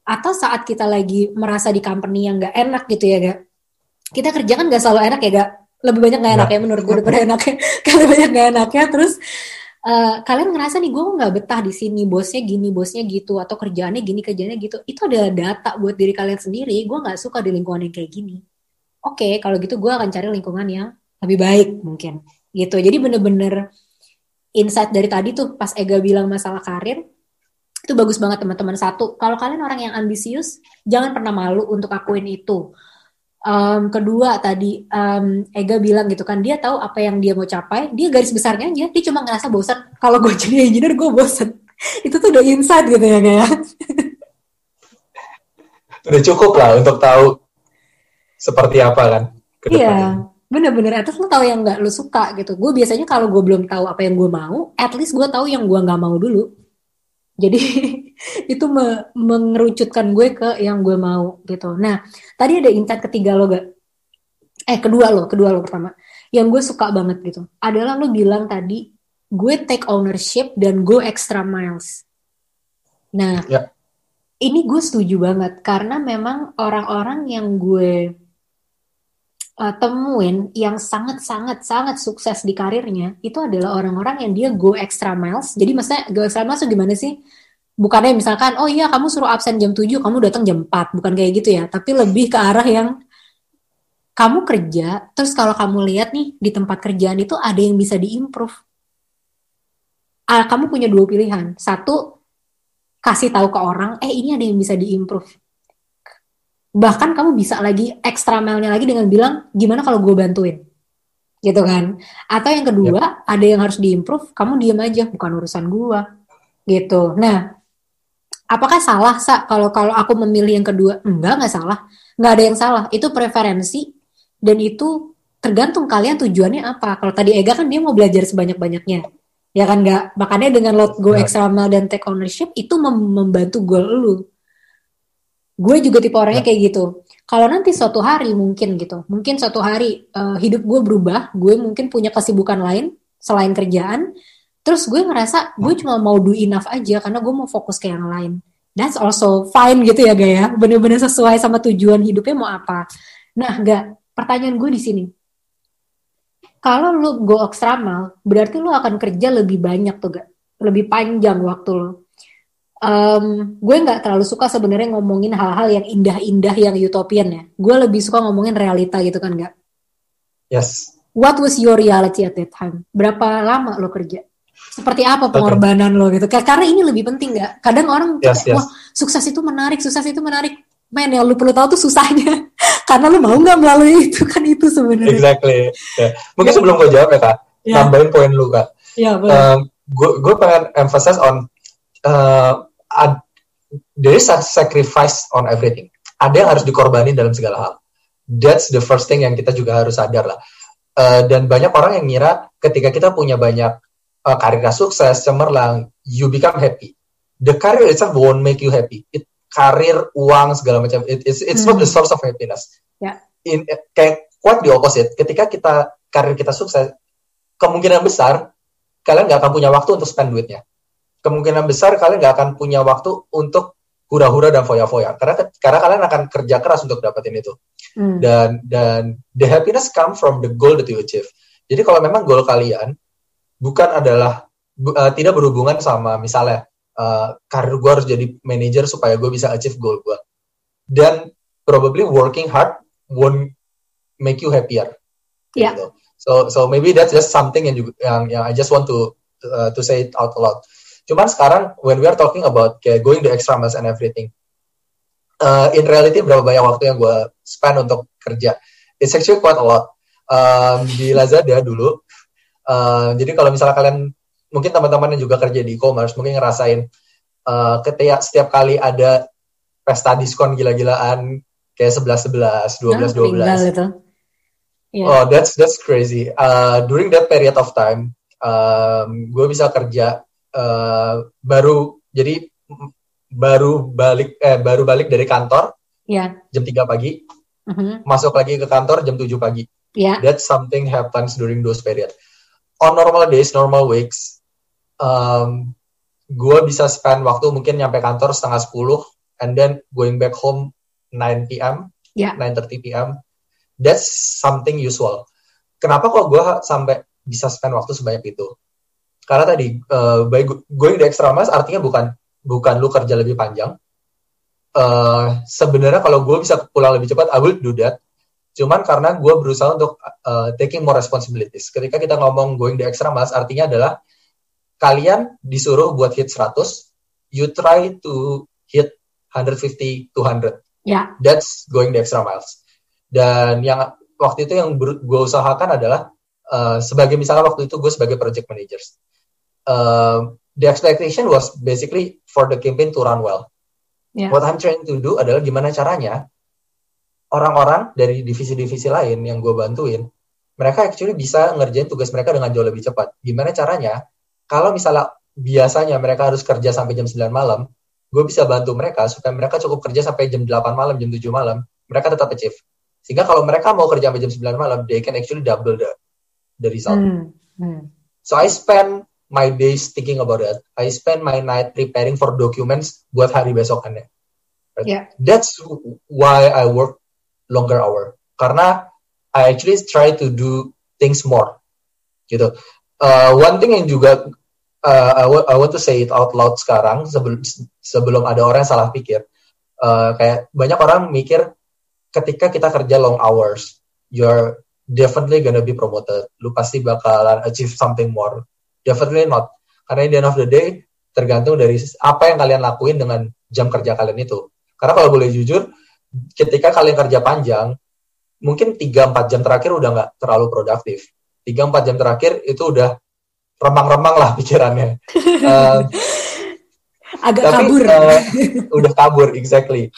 Atau saat kita lagi merasa di company yang nggak enak gitu ya gak kita kerja kan gak selalu enak ya gak? Lebih banyak gak enaknya nah. menurut gue daripada enaknya kalau banyak gak enaknya. Terus uh, kalian ngerasa nih gue nggak betah di sini bosnya gini bosnya gitu atau kerjaannya gini kerjaannya gitu. Itu adalah data buat diri kalian sendiri. Gue nggak suka di lingkungan yang kayak gini. Oke okay, kalau gitu gue akan cari lingkungan yang lebih baik mungkin. Gitu. Jadi bener-bener insight dari tadi tuh pas Ega bilang masalah karir itu bagus banget teman-teman. Satu kalau kalian orang yang ambisius jangan pernah malu untuk akuin itu Um, kedua tadi um, Ega bilang gitu kan dia tahu apa yang dia mau capai dia garis besarnya aja dia cuma ngerasa bosan kalau gue jadi engineer gue bosan itu tuh udah insight gitu ya kayak udah cukup lah untuk tahu seperti apa kan iya bener-bener. Atas lo tahu yang nggak lo suka gitu. Gue biasanya kalau gue belum tahu apa yang gue mau at least gue tahu yang gue nggak mau dulu. Jadi itu me mengerucutkan gue ke yang gue mau gitu. Nah, tadi ada insight ketiga lo gak? Eh, kedua lo, kedua lo pertama. yang gue suka banget gitu adalah lo bilang tadi gue take ownership dan go extra miles. Nah, Ya. ini gue setuju banget karena memang orang-orang yang gue uh, temuin yang sangat-sangat sangat sukses di karirnya itu adalah orang-orang yang dia go extra miles. Jadi maksudnya go extra miles itu gimana sih? Bukannya misalkan, oh iya kamu suruh absen jam 7, kamu datang jam 4. Bukan kayak gitu ya. Tapi lebih ke arah yang kamu kerja, terus kalau kamu lihat nih di tempat kerjaan itu ada yang bisa diimprove. Ah, kamu punya dua pilihan. Satu, kasih tahu ke orang, eh ini ada yang bisa diimprove. Bahkan kamu bisa lagi extra mile-nya lagi dengan bilang, gimana kalau gue bantuin? Gitu kan. Atau yang kedua, ada yang harus diimprove, kamu diem aja, bukan urusan gue. Gitu. Nah, apakah salah, Sa, kalau kalau aku memilih yang kedua? Enggak, nggak salah. Nggak ada yang salah. Itu preferensi, dan itu tergantung kalian tujuannya apa. Kalau tadi Ega kan dia mau belajar sebanyak-banyaknya. Ya kan nggak? Makanya dengan lo go extra mile dan take ownership itu mem- membantu goal lu. Gue juga tipe orangnya Ya. kayak gitu. Kalau nanti suatu hari mungkin gitu, mungkin suatu hari eh, hidup gue berubah, gue mungkin punya kesibukan lain selain kerjaan, terus gue ngerasa gue cuma mau do enough aja karena gue mau fokus ke yang lain. That's also fine gitu ya Gaya, bener-bener sesuai sama tujuan hidupnya mau apa. Nah, gak pertanyaan gue di sini. Kalau lu go extra mile, berarti lu akan kerja lebih banyak tuh gak? Lebih panjang waktu lu. Em, gue nggak terlalu suka sebenarnya ngomongin hal-hal yang indah-indah yang utopian ya. Gue lebih suka ngomongin realita gitu kan gak? Yes. What was your reality at that time? Berapa lama lo kerja? Seperti apa pengorbanan lo gitu? Ka- Karena ini lebih penting nggak? Kadang orang Yes, kayak, yes. wah sukses itu menarik, sukses itu menarik. Men, yang lu perlu tahu tuh susahnya. Karena lu mau nggak melalui itu kan itu sebenarnya. Exactly. Ya. Mungkin sebelum gue jawab ya kak, Ya, nambahin poin lu kak. ya boleh. Um, gue gue pengen emphasize on uh, ad- there is a sacrifice on everything. Ada yang harus dikorbanin dalam segala hal. That's the first thing yang kita juga harus sadar lah. Uh, dan banyak orang yang ngira ketika kita punya banyak uh, karir sukses, cemerlang, you become happy. The career itself won't make you happy. It karir, uang segala macam. It, it's it's not the Hmm. source of happiness. Ya. In kayak quite the opposite. Ketika kita karir kita sukses, kemungkinan besar kalian nggak akan punya waktu untuk spend duitnya. Kemungkinan besar kalian nggak akan punya waktu untuk hura-hura dan foya-foya. Karena karena kalian akan kerja keras untuk dapetin itu. Hmm. Dan dan the happiness come from the goal that you achieve. Jadi kalau memang goal kalian bukan adalah bu- uh, tidak berhubungan sama misalnya uh, karir gue harus jadi manager supaya gue bisa achieve goal gue. Dan probably working hard won't make you happier. Ya. Gitu. So so maybe that's just something yang juga yang, yang I just want to uh, to say it out loud. Cuman sekarang when we are talking about kayak going the extra miles and everything, uh, in reality berapa banyak waktu yang gue spend untuk kerja? It's actually quite a lot. Um, di Lazada dulu, uh, jadi kalau misalnya kalian mungkin teman-teman yang juga kerja di e-commerce mungkin ngerasain uh, ketika setiap kali ada pesta diskon gila-gilaan kayak 11 11, 12 Ah, 12. tinggal itu. Ya. Oh, that's that's crazy. Uh, during that period of time, um, gue bisa kerja uh, baru jadi mm, baru balik eh baru balik dari kantor Ya. jam 3 pagi, Mhm. masuk lagi ke kantor jam 7 pagi. Ya. That something happens during those period. On normal days, normal weeks, um, gue bisa spend waktu mungkin nyampe kantor setengah 10 and then going back home 9 p.m. Ya. 9:30 p.m. That's something usual. Kenapa kok gue sampai bisa spend waktu sebanyak itu? Karena tadi uh, by go- going the extra miles artinya bukan bukan lu kerja lebih panjang. Uh, Sebenarnya kalau gue bisa pulang lebih cepat, I will do that. Cuman karena gue berusaha untuk uh, taking more responsibilities. Ketika kita ngomong going the extra miles, artinya adalah kalian disuruh buat hit 100, you try to hit 150 200 Ya. that's going the extra miles. Dan yang waktu itu yang gue usahakan adalah uh, sebagai misalnya waktu itu gue sebagai project manager. Uh, the expectation was basically for the campaign to run well. Ya. What I'm trying to do adalah gimana caranya orang-orang dari divisi-divisi lain yang gue bantuin, mereka actually bisa ngerjain tugas mereka dengan jauh lebih cepat. Gimana caranya? Kalau misalnya biasanya mereka harus kerja sampai jam 9 malam, gue bisa bantu mereka supaya mereka cukup kerja sampai jam 8 malam, jam 7 malam, mereka tetap achieve. Sehingga kalau mereka mau kerja sampai jam 9 malam, they can actually double the the result. Hmm. Hmm. So I spend my days thinking about it. I spend my night preparing for documents buat hari besokannya. Right? Yeah. That's why I work longer hour. Karena I actually try to do things more. Gitu. Uh, one thing yang juga uh, I, I want to say it out loud sekarang sebelum sebelum ada orang yang salah pikir. Uh, kayak banyak orang mikir ketika kita kerja long hours, you're definitely gonna be promoted. Lu pasti bakalan achieve something more. Definitely not. Karena in the end of the day, tergantung dari apa yang kalian lakuin dengan jam kerja kalian itu. Karena kalau boleh jujur, ketika kalian kerja panjang, mungkin 3-4 jam terakhir udah nggak terlalu produktif. 3-4 jam terakhir itu udah remang-remang lah pikirannya. uh, Agak tapi, kabur. Uh, udah kabur, exactly.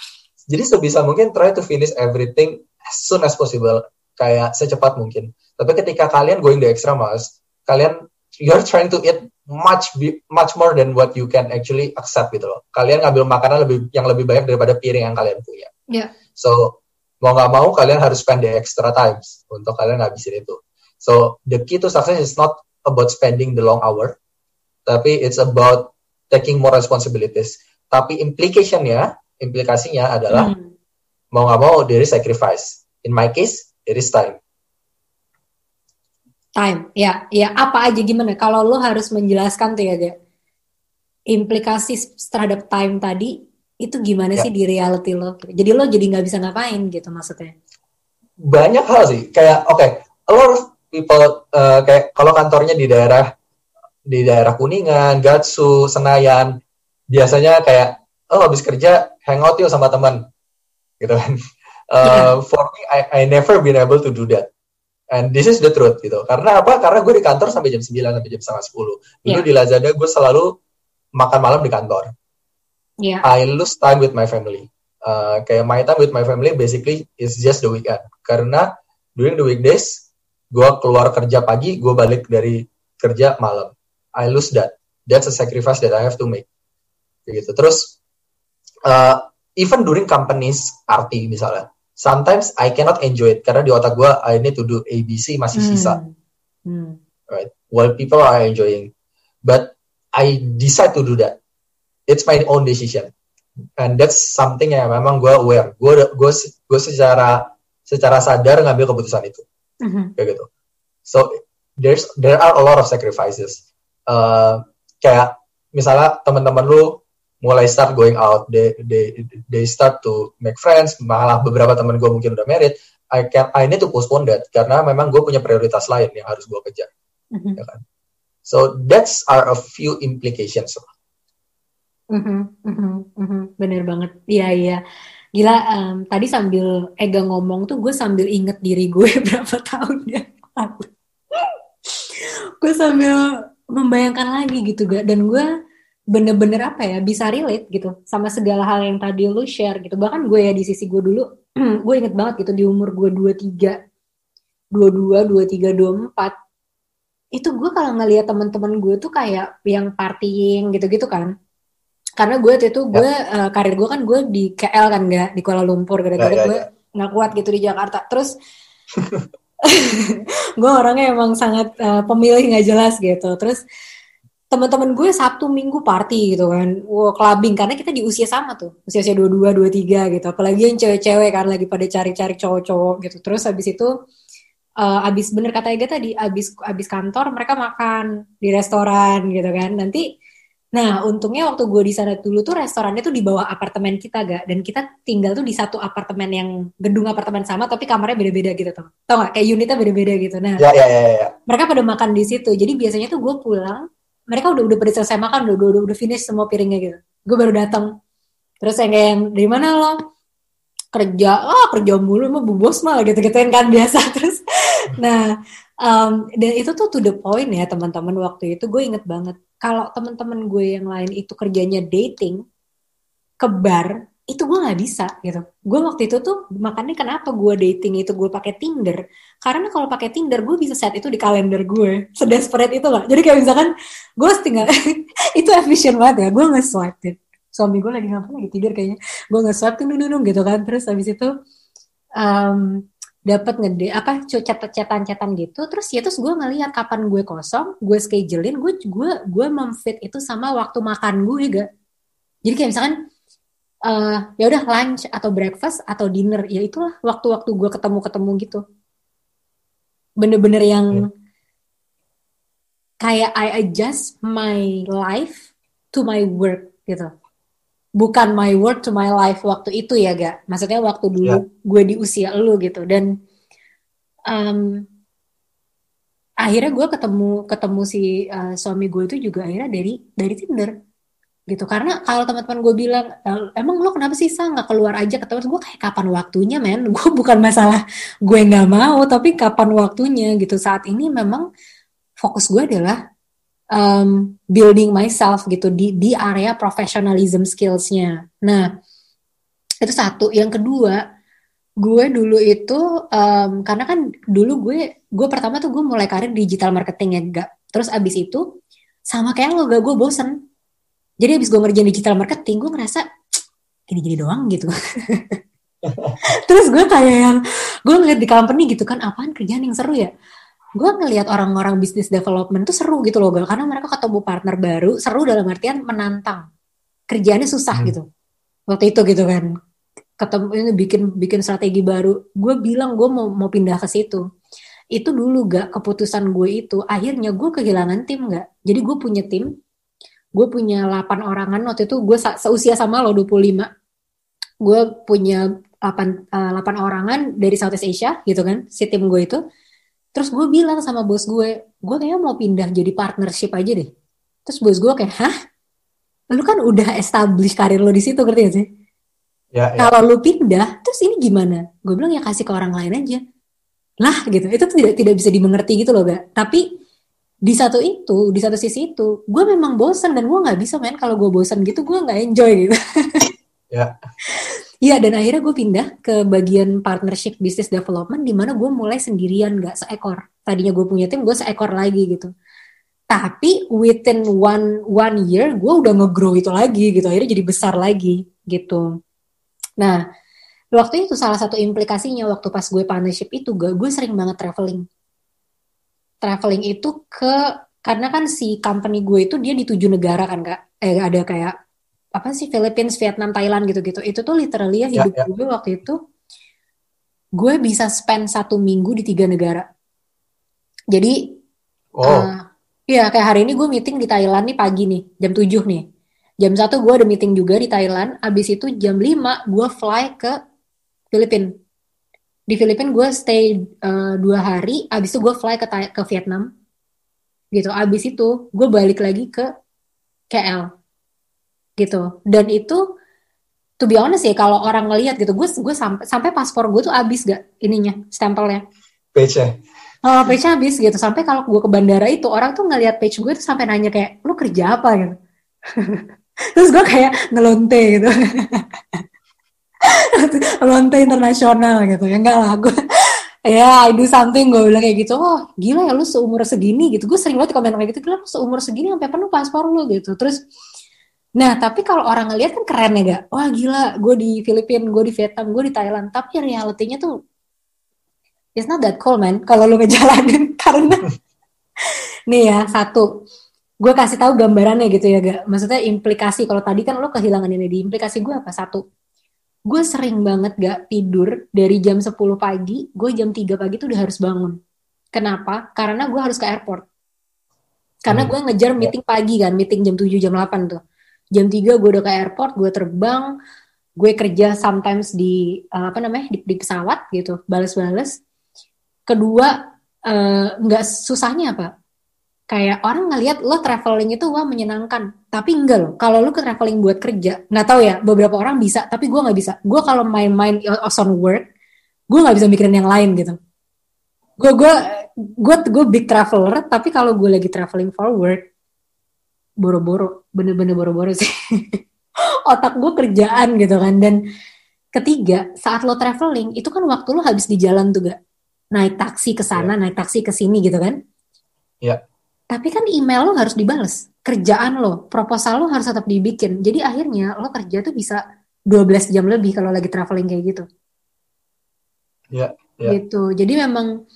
Jadi sebisa mungkin try to finish everything as soon as possible, kayak secepat mungkin. Tapi ketika kalian going the extra miles, kalian you're trying to eat much much more than what you can actually accept gitu loh. Kalian ngambil makanan lebih yang lebih banyak daripada piring yang kalian punya. Yeah. So mau nggak mau kalian harus spend the extra times untuk kalian ngabisin itu. So the key to success is not about spending the long hour, tapi it's about taking more responsibilities. Tapi implicationnya implikasinya adalah hmm. mau nggak mau there is sacrifice. In my case, there is time. Time, ya, ya apa aja gimana? Kalau lo harus menjelaskan tuh ya, implikasi terhadap time tadi itu gimana ya. sih di reality lo? Jadi lo jadi nggak bisa ngapain gitu maksudnya? Banyak hal sih, kayak oke, okay, a lot of people uh, kayak kalau kantornya di daerah di daerah Kuningan, Gatsu, Senayan, biasanya kayak oh habis kerja hangout yuk sama teman gitu kan uh, yeah. for me I, I never been able to do that and this is the truth gitu karena apa karena gue di kantor sampai jam 9 sampai jam setengah 10 dulu yeah. di Lazada gue selalu makan malam di kantor yeah. I lose time with my family. Uh, kayak my time with my family basically is just the weekend. Karena during the weekdays gue keluar kerja pagi gue balik dari kerja malam. I lose that. That's a sacrifice that I have to make. Gitu. Terus uh, even during companies party misalnya sometimes I cannot enjoy it. Karena di otak gue I need to do ABC masih hmm. sisa. Hmm. right. While people are enjoying. But I decide to do that it's my own decision. And that's something yang memang gue aware. Gue gue gue secara secara sadar ngambil keputusan itu. Mm-hmm. kayak gitu. So there's there are a lot of sacrifices. Uh, kayak misalnya teman-teman lu mulai start going out. They they they start to make friends. Malah beberapa teman gue mungkin udah married. I can I need to postpone that. Karena memang gue punya prioritas lain yang harus gue kejar. Mm-hmm. ya kan? So that's are a few implications mm-hmm, mm-hmm, bener banget. Iya iya. Gila um, tadi sambil Ega ngomong tuh gue sambil inget diri gue berapa tahun ya gue sambil membayangkan lagi gitu gak dan gue bener-bener apa ya bisa relate gitu sama segala hal yang tadi lu share gitu. Bahkan gue ya di sisi gue dulu gue inget banget gitu di umur gue dua tiga dua dua dua tiga dua empat itu gue kalau ngeliat teman-teman gue tuh kayak yang partying gitu-gitu kan karena gue itu gue ya. uh, karir gue kan gue di KL kan nggak di Kuala Lumpur gara-gara ya, ya, gue ya. nggak kuat gitu di Jakarta. Terus gue orangnya emang sangat uh, pemilih nggak jelas gitu. Terus teman-teman gue Sabtu Minggu party gitu kan, wow, clubbing. Karena kita di usia sama tuh, usia usia dua dua dua tiga gitu, apalagi yang cewek-cewek kan lagi pada cari-cari cowok-cowok gitu, terus habis itu uh, abis bener kata Ega tadi, abis abis kantor mereka makan di restoran gitu kan, nanti Nah, untungnya waktu gue di sana dulu tuh restorannya tuh di bawah apartemen kita gak, dan kita tinggal tuh di satu apartemen yang gedung apartemen sama tapi kamarnya beda-beda gitu tuh, tau gak? Kayak unitnya beda-beda gitu. Nah, ya, ya, ya, ya. mereka pada makan di situ, jadi biasanya tuh gue pulang mereka udah udah pada selesai makan udah udah udah finish semua piringnya gitu. Gue baru datang terus yang kayak dari mana lo? Kerja. Ah kerja mulu emang bu bos mah gitu gitu kan biasa. Terus nah um, dan itu tuh to the point ya teman-teman waktu itu gue inget banget kalau teman-teman gue yang lain itu kerjanya dating ke bar itu gue nggak bisa gitu. Gue waktu itu tuh makanya kenapa gue dating itu gue pakai Tinder karena kalau pakai Tinder gue bisa set itu di kalender gue sedesperate itu lah. Jadi kayak misalkan gue tinggal itu efisien banget ya. Gue nge-swipe suami gue lagi ngapain lagi tidur kayaknya gue nge-swipe tuh nung gitu kan terus habis itu um, dapat ngede apa catatan-catatan gitu terus ya terus gue ngeliat kapan gue kosong gue schedulein gue gue gue memfit itu sama waktu makan gue gak jadi kayak misalkan uh, ya udah lunch atau breakfast atau dinner ya itulah waktu-waktu gue ketemu-ketemu gitu. Bener-bener yang hmm. kayak I adjust my life to my work gitu bukan my work to my life waktu itu ya gak maksudnya waktu dulu yeah. gue di usia lu gitu. Dan um, akhirnya gue ketemu ketemu si uh, suami gue itu juga akhirnya dari dari Tinder gitu. Karena kalau teman-teman gue bilang emang lo kenapa sih sa nggak keluar aja? Ke gue kayak kapan waktunya men? Gue bukan masalah gue nggak mau tapi kapan waktunya gitu. Saat ini memang fokus gue adalah um, building myself gitu di di area professionalism skillsnya. Nah itu satu. Yang kedua, gue dulu itu um, karena kan dulu gue gue pertama tuh gue mulai karir digital marketing ya gak. Terus abis itu sama kayak lo gak gue bosen. Jadi abis gue ngerjain digital marketing gue ngerasa gini-gini doang gitu. Terus gue kayak yang gue ngeliat di company gitu kan apaan kerjaan yang seru ya gue ngelihat orang-orang bisnis development tuh seru gitu loh gal karena mereka ketemu partner baru seru dalam artian menantang. Kerjaannya susah hmm. gitu. Waktu itu gitu kan. Ketemu ini bikin bikin strategi baru. Gue bilang gue mau mau pindah ke situ. Itu dulu gak. Keputusan gue itu akhirnya gue kehilangan tim gak. Jadi gue punya tim. Gue punya 8 orangan. Waktu itu gue seusia sama lo 25 gue punya 8, uh, 8 orangan dari Southeast Asia gitu kan si tim gue itu Terus gue bilang sama bos gue, gue kayaknya mau pindah jadi partnership aja deh. Terus bos gue kayak, hah? Lu kan udah establish karir lo di situ, ngerti gak sih? Ya, ya. Kalau lu pindah, terus ini gimana? Gue bilang ya kasih ke orang lain aja. Lah gitu, itu tuh tidak tidak bisa dimengerti gitu loh, gak? Tapi di satu itu, di satu sisi itu, gue memang bosan dan gue nggak bisa main kalau gue bosan gitu, gue nggak enjoy gitu. ya. Iya dan akhirnya gue pindah ke bagian partnership business development di mana gue mulai sendirian gak seekor. Tadinya gue punya tim gue seekor lagi gitu. Tapi within one one year gue udah ngegrow itu lagi gitu. Akhirnya jadi besar lagi gitu. Nah waktu itu salah satu implikasinya waktu pas gue partnership itu gue gue sering banget traveling. Traveling itu ke karena kan si company gue itu dia di tujuh negara kan kak. Eh ada kayak apa sih Philippines, Vietnam, Thailand gitu-gitu. Itu tuh literally ya, ya hidup ya, ya. gue waktu itu gue bisa spend satu minggu di tiga negara. Jadi, oh. uh, ya kayak hari ini gue meeting di Thailand nih pagi nih, jam 7 nih. Jam satu gue ada meeting juga di Thailand, abis itu jam 5 gue fly ke Filipina. Di Filipina gue stay uh, dua hari, abis itu gue fly ke, ke Vietnam. Gitu, abis itu gue balik lagi ke KL gitu. Dan itu to be honest ya kalau orang ngelihat gitu gue gue sampai sampai paspor gue tuh habis gak ininya stempelnya. Page -nya. Oh, page habis gitu. Sampai kalau gue ke bandara itu orang tuh ngelihat page gue tuh sampai nanya kayak lu kerja apa? gitu. Terus gue kayak ngelonte gitu. Ngelonte internasional gitu. Ya enggak lah gue ya I do something gue bilang kayak gitu. Oh gila ya lu seumur segini gitu. Gue sering banget komen kayak gitu. Gila lu seumur segini sampai penuh paspor lu gitu. Terus Nah, tapi kalau orang ngeliat kan keren ya gak? Wah gila, gue di Filipina, gue di Vietnam, gue di Thailand. Tapi realitinya tuh, it's not that cool man, kalau lu ngejalanin. Karena, nih ya, satu, gue kasih tahu gambarannya gitu ya gak? Maksudnya implikasi, kalau tadi kan lo kehilangan ini, di implikasi gue apa? Satu, gue sering banget gak tidur dari jam 10 pagi, gue jam 3 pagi tuh udah harus bangun. Kenapa? Karena gue harus ke airport. Karena hmm. gue ngejar meeting pagi kan, meeting jam 7, jam 8 tuh jam 3 gue udah ke airport gue terbang gue kerja sometimes di uh, apa namanya di, di pesawat gitu balas-balas kedua eh, nggak uh, susahnya apa kayak orang ngelihat lo traveling itu wah menyenangkan. Tapi enggak loh kalau lo ke traveling buat kerja nggak tahu ya beberapa orang bisa tapi gue nggak bisa. Gue kalau main-main on work gue nggak bisa mikirin yang lain gitu. Gue gue gue gue big traveler tapi kalau gue lagi traveling for work boro-boro bener-bener boro-boro sih otak gue kerjaan gitu kan dan ketiga saat lo traveling itu kan waktu lo habis di jalan tuh gak naik taksi ke sana yeah. naik taksi ke sini gitu kan ya yeah. tapi kan email lo harus dibales kerjaan lo proposal lo harus tetap dibikin jadi akhirnya lo kerja tuh bisa 12 jam lebih kalau lagi traveling kayak gitu ya yeah. gitu. Jadi memang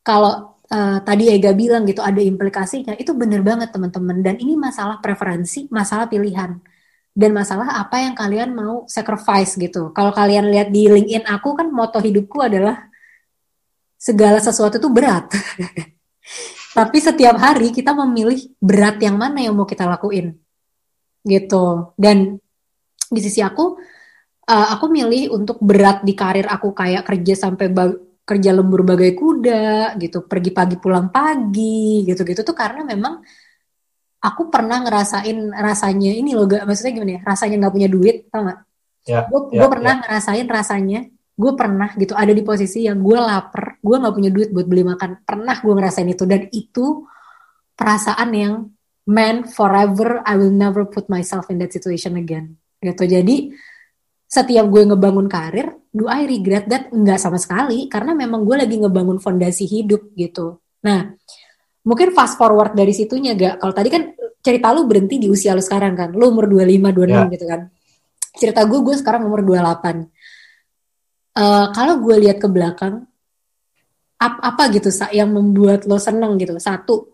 kalau uh, tadi Ega bilang gitu ada implikasinya, itu bener banget teman-teman. Dan ini masalah preferensi, masalah pilihan dan masalah apa yang kalian mau sacrifice gitu. Kalau kalian lihat di LinkedIn aku kan moto hidupku adalah segala sesuatu itu berat. Tapi setiap hari kita memilih berat yang mana yang mau kita lakuin. Gitu. Dan di sisi aku uh, aku milih untuk berat di karir aku kayak kerja sampai kerja lembur bagai kuda gitu, pergi pagi pulang pagi gitu-gitu. Tuh karena memang aku pernah ngerasain rasanya ini loh gak maksudnya gimana ya? Rasanya nggak punya duit tau gak? Ya, gue ya, pernah ya. ngerasain rasanya gue pernah gitu ada di posisi yang gue lapar gue nggak punya duit buat beli makan. Pernah gue ngerasain itu. Dan itu perasaan yang man forever I will never put myself in that situation again. Gitu. Jadi setiap gue ngebangun karir, do I regret that? Enggak sama sekali, karena memang gue lagi ngebangun fondasi hidup gitu. Nah, mungkin fast forward dari situnya gak? Kalau tadi kan cerita lu berhenti di usia lu sekarang kan, lu umur 25, 26 yeah. gitu kan. Cerita gue, gue sekarang umur 28. Uh, eh, kalau gue lihat ke belakang, ap apa gitu yang membuat lo seneng gitu? Satu,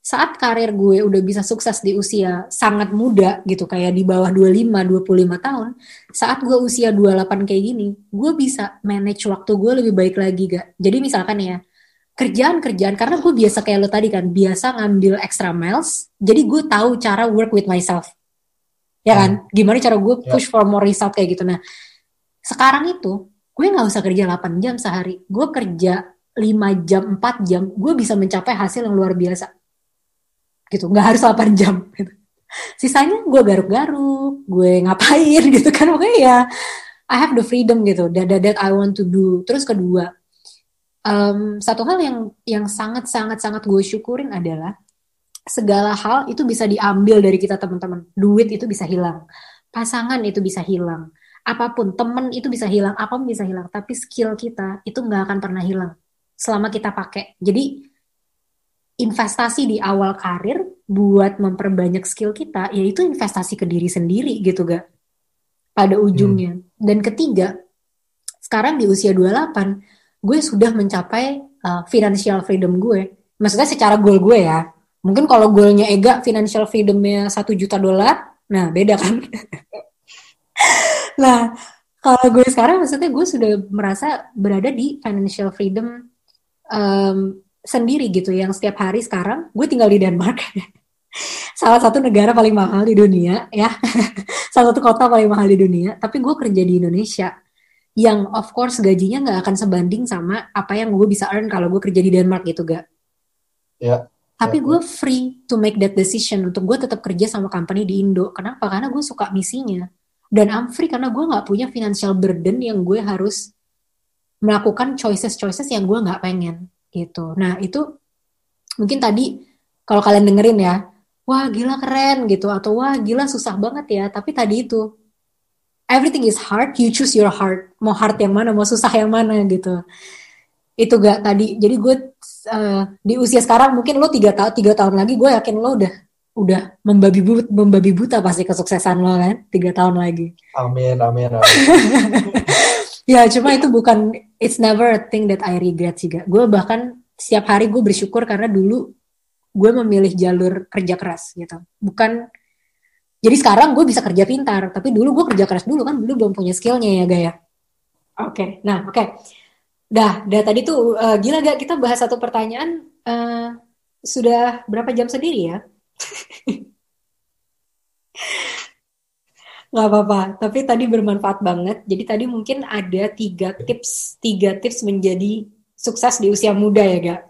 saat karir gue udah bisa sukses di usia sangat muda gitu kayak di bawah 25 25 tahun saat gue usia 28 kayak gini gue bisa manage waktu gue lebih baik lagi gak jadi misalkan ya kerjaan-kerjaan karena gue biasa kayak lo tadi kan biasa ngambil extra miles jadi gue tahu cara work with myself. Ya kan? Hmm. gimana cara gue ya. push for more result kayak gitu. Nah sekarang itu gue nggak usah kerja 8 jam sehari. Gue kerja 5 jam 4 jam gue bisa mencapai hasil yang luar biasa gitu. Nggak harus 8 jam. Gitu. sisanya gue garuk-garuk gue ngapain gitu kan. Pokoknya ya I have the freedom gitu. That, that, that I want to do. Terus kedua um, satu hal yang yang sangat sangat sangat gue syukurin adalah segala hal itu bisa diambil dari kita teman-teman. Duit itu bisa hilang. Pasangan itu bisa hilang. Apa pun temen itu bisa hilang. Apa pun bisa hilang. Tapi skill kita itu nggak akan pernah hilang selama kita pakai. Jadi investasi di awal karir buat memperbanyak skill kita, yaitu investasi ke diri sendiri gitu gak? Pada ujungnya. Hmm. Dan ketiga, sekarang di usia 28, gue sudah mencapai uh, financial freedom gue. Maksudnya secara goal gue ya. Mungkin kalau goalnya Ega financial freedomnya satu juta dolar, nah beda kan? nah, kalau gue sekarang maksudnya gue sudah merasa berada di financial freedom um, sendiri gitu yang setiap hari sekarang gue tinggal di Denmark. Salah satu negara paling mahal di dunia ya. Salah satu kota paling mahal di dunia tapi gue kerja di Indonesia yang of course gajinya nggak akan sebanding sama apa yang gue bisa earn kalau gue kerja di Denmark gitu gak ya tapi ya, gue ya. free to make that decision untuk gue tetap kerja sama company di Indo. Kenapa? Karena gue suka misinya. Dan I'm free karena gue nggak punya financial burden yang gue harus melakukan choices-choices yang gue nggak pengen gitu. Nah itu mungkin tadi kalau kalian dengerin ya, wah gila keren gitu atau wah gila susah banget ya. Tapi tadi itu everything is hard, you choose your heart. Mau hard yang mana, mau susah yang mana gitu. Itu gak tadi. Jadi gue uh, di usia sekarang mungkin lo tiga tahun tiga tahun lagi gue yakin lo udah udah membabi buta, membabi buta pasti kesuksesan lo kan tiga tahun lagi. Amin amin. amin. ya cuma itu bukan it's never a thing that I regret juga gue bahkan setiap hari gue bersyukur karena dulu gue memilih jalur kerja keras gitu bukan jadi sekarang gue bisa kerja pintar tapi dulu gue kerja keras dulu kan dulu belum punya skillnya ya Gaya oke okay. nah oke okay. dah dah tadi tuh uh, gila gak kita bahas satu pertanyaan uh, sudah berapa jam sendiri ya nggak apa-apa tapi tadi bermanfaat banget jadi tadi mungkin ada tiga tips tiga tips menjadi sukses di usia muda ya gak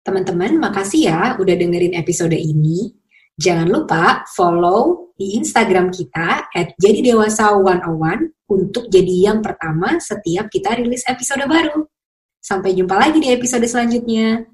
Teman-teman, makasih ya udah dengerin episode ini. Jangan lupa follow di Instagram kita at jadi dewasa 101 untuk jadi yang pertama setiap kita rilis episode baru. Sampai jumpa lagi di episode selanjutnya.